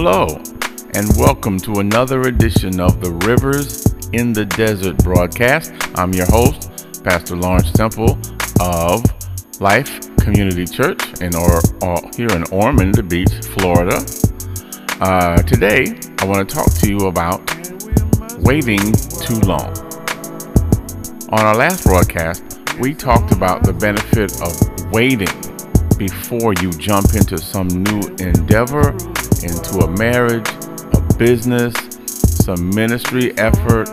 Hello, and welcome to another edition of the Rivers in the Desert broadcast. I'm your host, Pastor Lawrence Temple of Life Community Church in or, or here in Ormond Beach, Florida. Uh, today, I want to talk to you about waiting too long. On our last broadcast, we talked about the benefit of waiting before you jump into some new endeavor, into a marriage, a business, some ministry effort,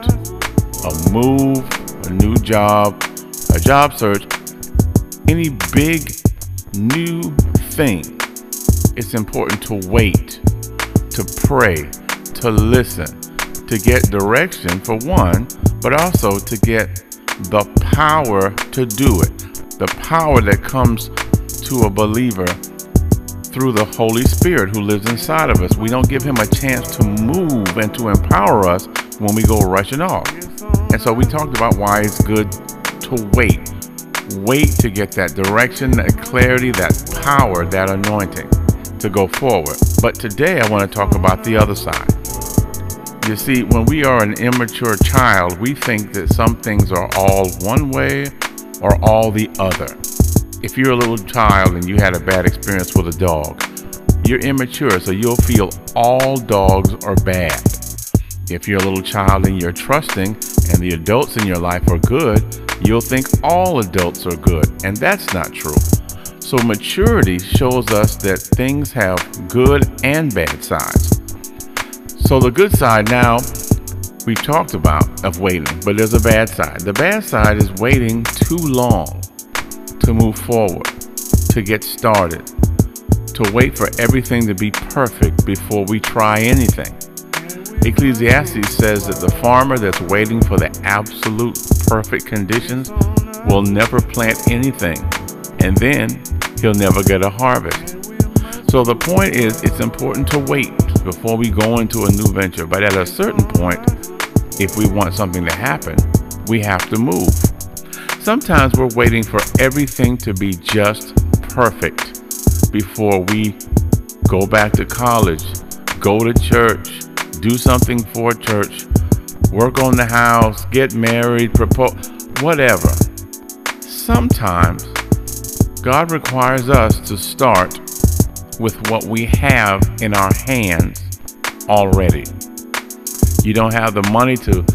a move, a new job, a job search, any big new thing. It's important to wait, to pray, to listen, to get direction for one, but also to get the power to do it. The power that comes to a believer through the Holy Spirit who lives inside of us. We don't give him a chance to move and to empower us when we go rushing off. And so we talked about why it's good to wait. Wait to get that direction, that clarity, that power, that anointing to go forward. But today I want to talk about the other side. You see, when we are an immature child, we think that some things are all one way or all the other. If you're a little child and you had a bad experience with a dog, you're immature, so you'll feel all dogs are bad. If you're a little child and you're trusting and the adults in your life are good, you'll think all adults are good, and that's not true. So, maturity shows us that things have good and bad sides. So, the good side now we've talked about of waiting, but there's a bad side. The bad side is waiting too long to move forward, to get started, to wait for everything to be perfect before we try anything. Ecclesiastes says that the farmer that's waiting for the absolute perfect conditions will never plant anything, and then he'll never get a harvest. So the point is, it's important to wait before we go into a new venture. But at a certain point, if we want something to happen, we have to move. Sometimes we're waiting for everything to be just perfect before we go back to college, go to church, do something for church, work on the house, get married, propose, whatever. Sometimes God requires us to start with what we have in our hands already. You don't have the money to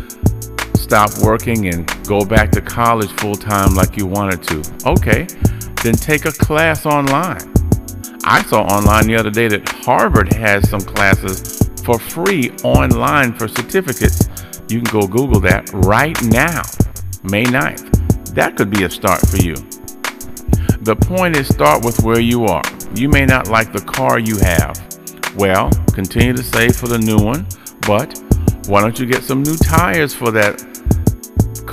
stop working and go back to college full time like you wanted to. Okay, then take a class online. I saw online the other day that Harvard has some classes for free online for certificates. You can go Google that right now, May 9th. That could be a start for you. The point is start with where you are. You may not like the car you have. Well, continue to save for the new one, but why don't you get some new tires for that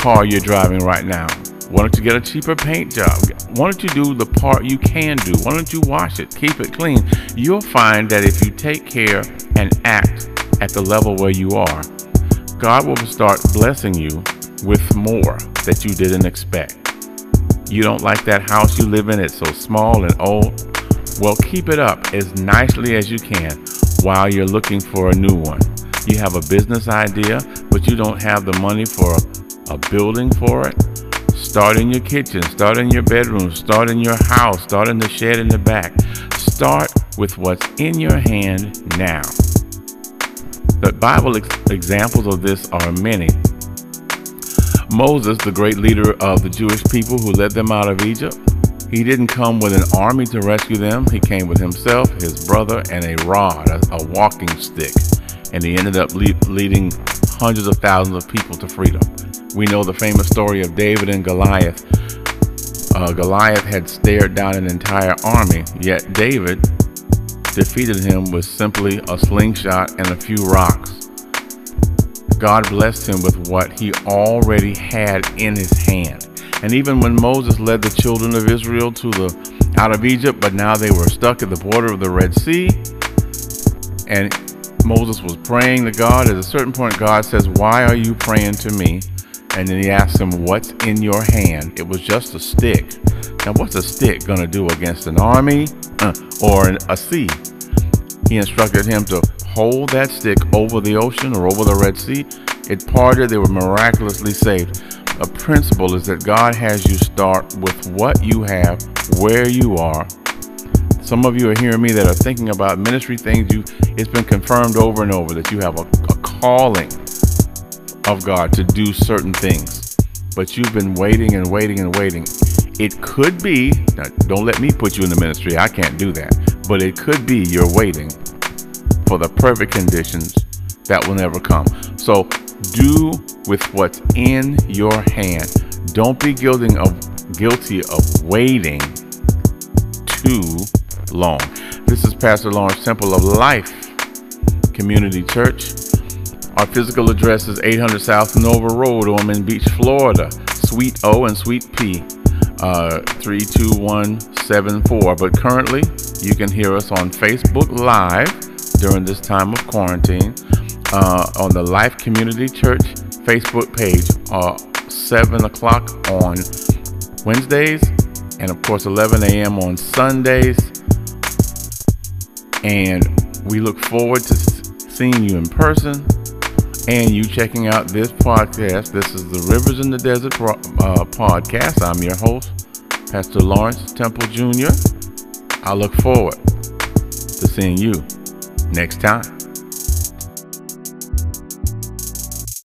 car you're driving right now? Why don't you get a cheaper paint job? Why don't you do the part you can do? Why don't you wash it, keep it clean? You'll find that if you take care and act at the level where you are, God will start blessing you with more that you didn't expect. You don't like that house you live in, it's so small and old. Well, keep it up as nicely as you can while you're looking for a new one. You have a business idea, but you don't have the money for a building for it, start in your kitchen, start in your bedroom, start in your house, start in the shed in the back. Start with what's in your hand now. The Bible ex- examples of this are many. Moses, the great leader of the Jewish people who led them out of Egypt, he didn't come with an army to rescue them. He came with himself, his brother, and a rod, a, a walking stick. And he ended up le- leading hundreds of thousands of people to freedom. We know the famous story of David and Goliath. Uh, Goliath had stared down an entire army, yet David defeated him with simply a slingshot and a few rocks. God blessed him with what he already had in his hand. And even when Moses led the children of Israel to the out of Egypt, but now they were stuck at the border of the Red Sea, and Moses was praying to God. At a certain point, God says, Why are you praying to me? And then he asked him, What's in your hand? It was just a stick. Now, what's a stick going to do against an army uh, or a sea? He instructed him to hold that stick over the ocean or over the Red Sea. It parted, they were miraculously saved. A principle is that God has you start with what you have, where you are. Some of you are hearing me that are thinking about ministry things. You, it's been confirmed over and over that you have a, a calling of God to do certain things, but you've been waiting and waiting and waiting. It could be, now, don't let me put you in the ministry, I can't do that, but it could be you're waiting for the perfect conditions that will never come. So do with what's in your hand. Don't be guilty of guilty of waiting too long. This is Pastor Lawrence Temple of Life Community Church. Our physical address is 800 South Nova Road, Ormond Beach, Florida. Suite O and Suite P uh, 32174. But currently, you can hear us on Facebook Live during this time of quarantine uh, on the Life Community Church Facebook page, uh, 7 o'clock on Wednesdays, and of course, 11 a.m. on Sundays. And we look forward to seeing you in person and you checking out this podcast. This is the Rivers in the Desert uh, podcast. I'm your host, Pastor Lawrence Temple Jr. I look forward to seeing you next time.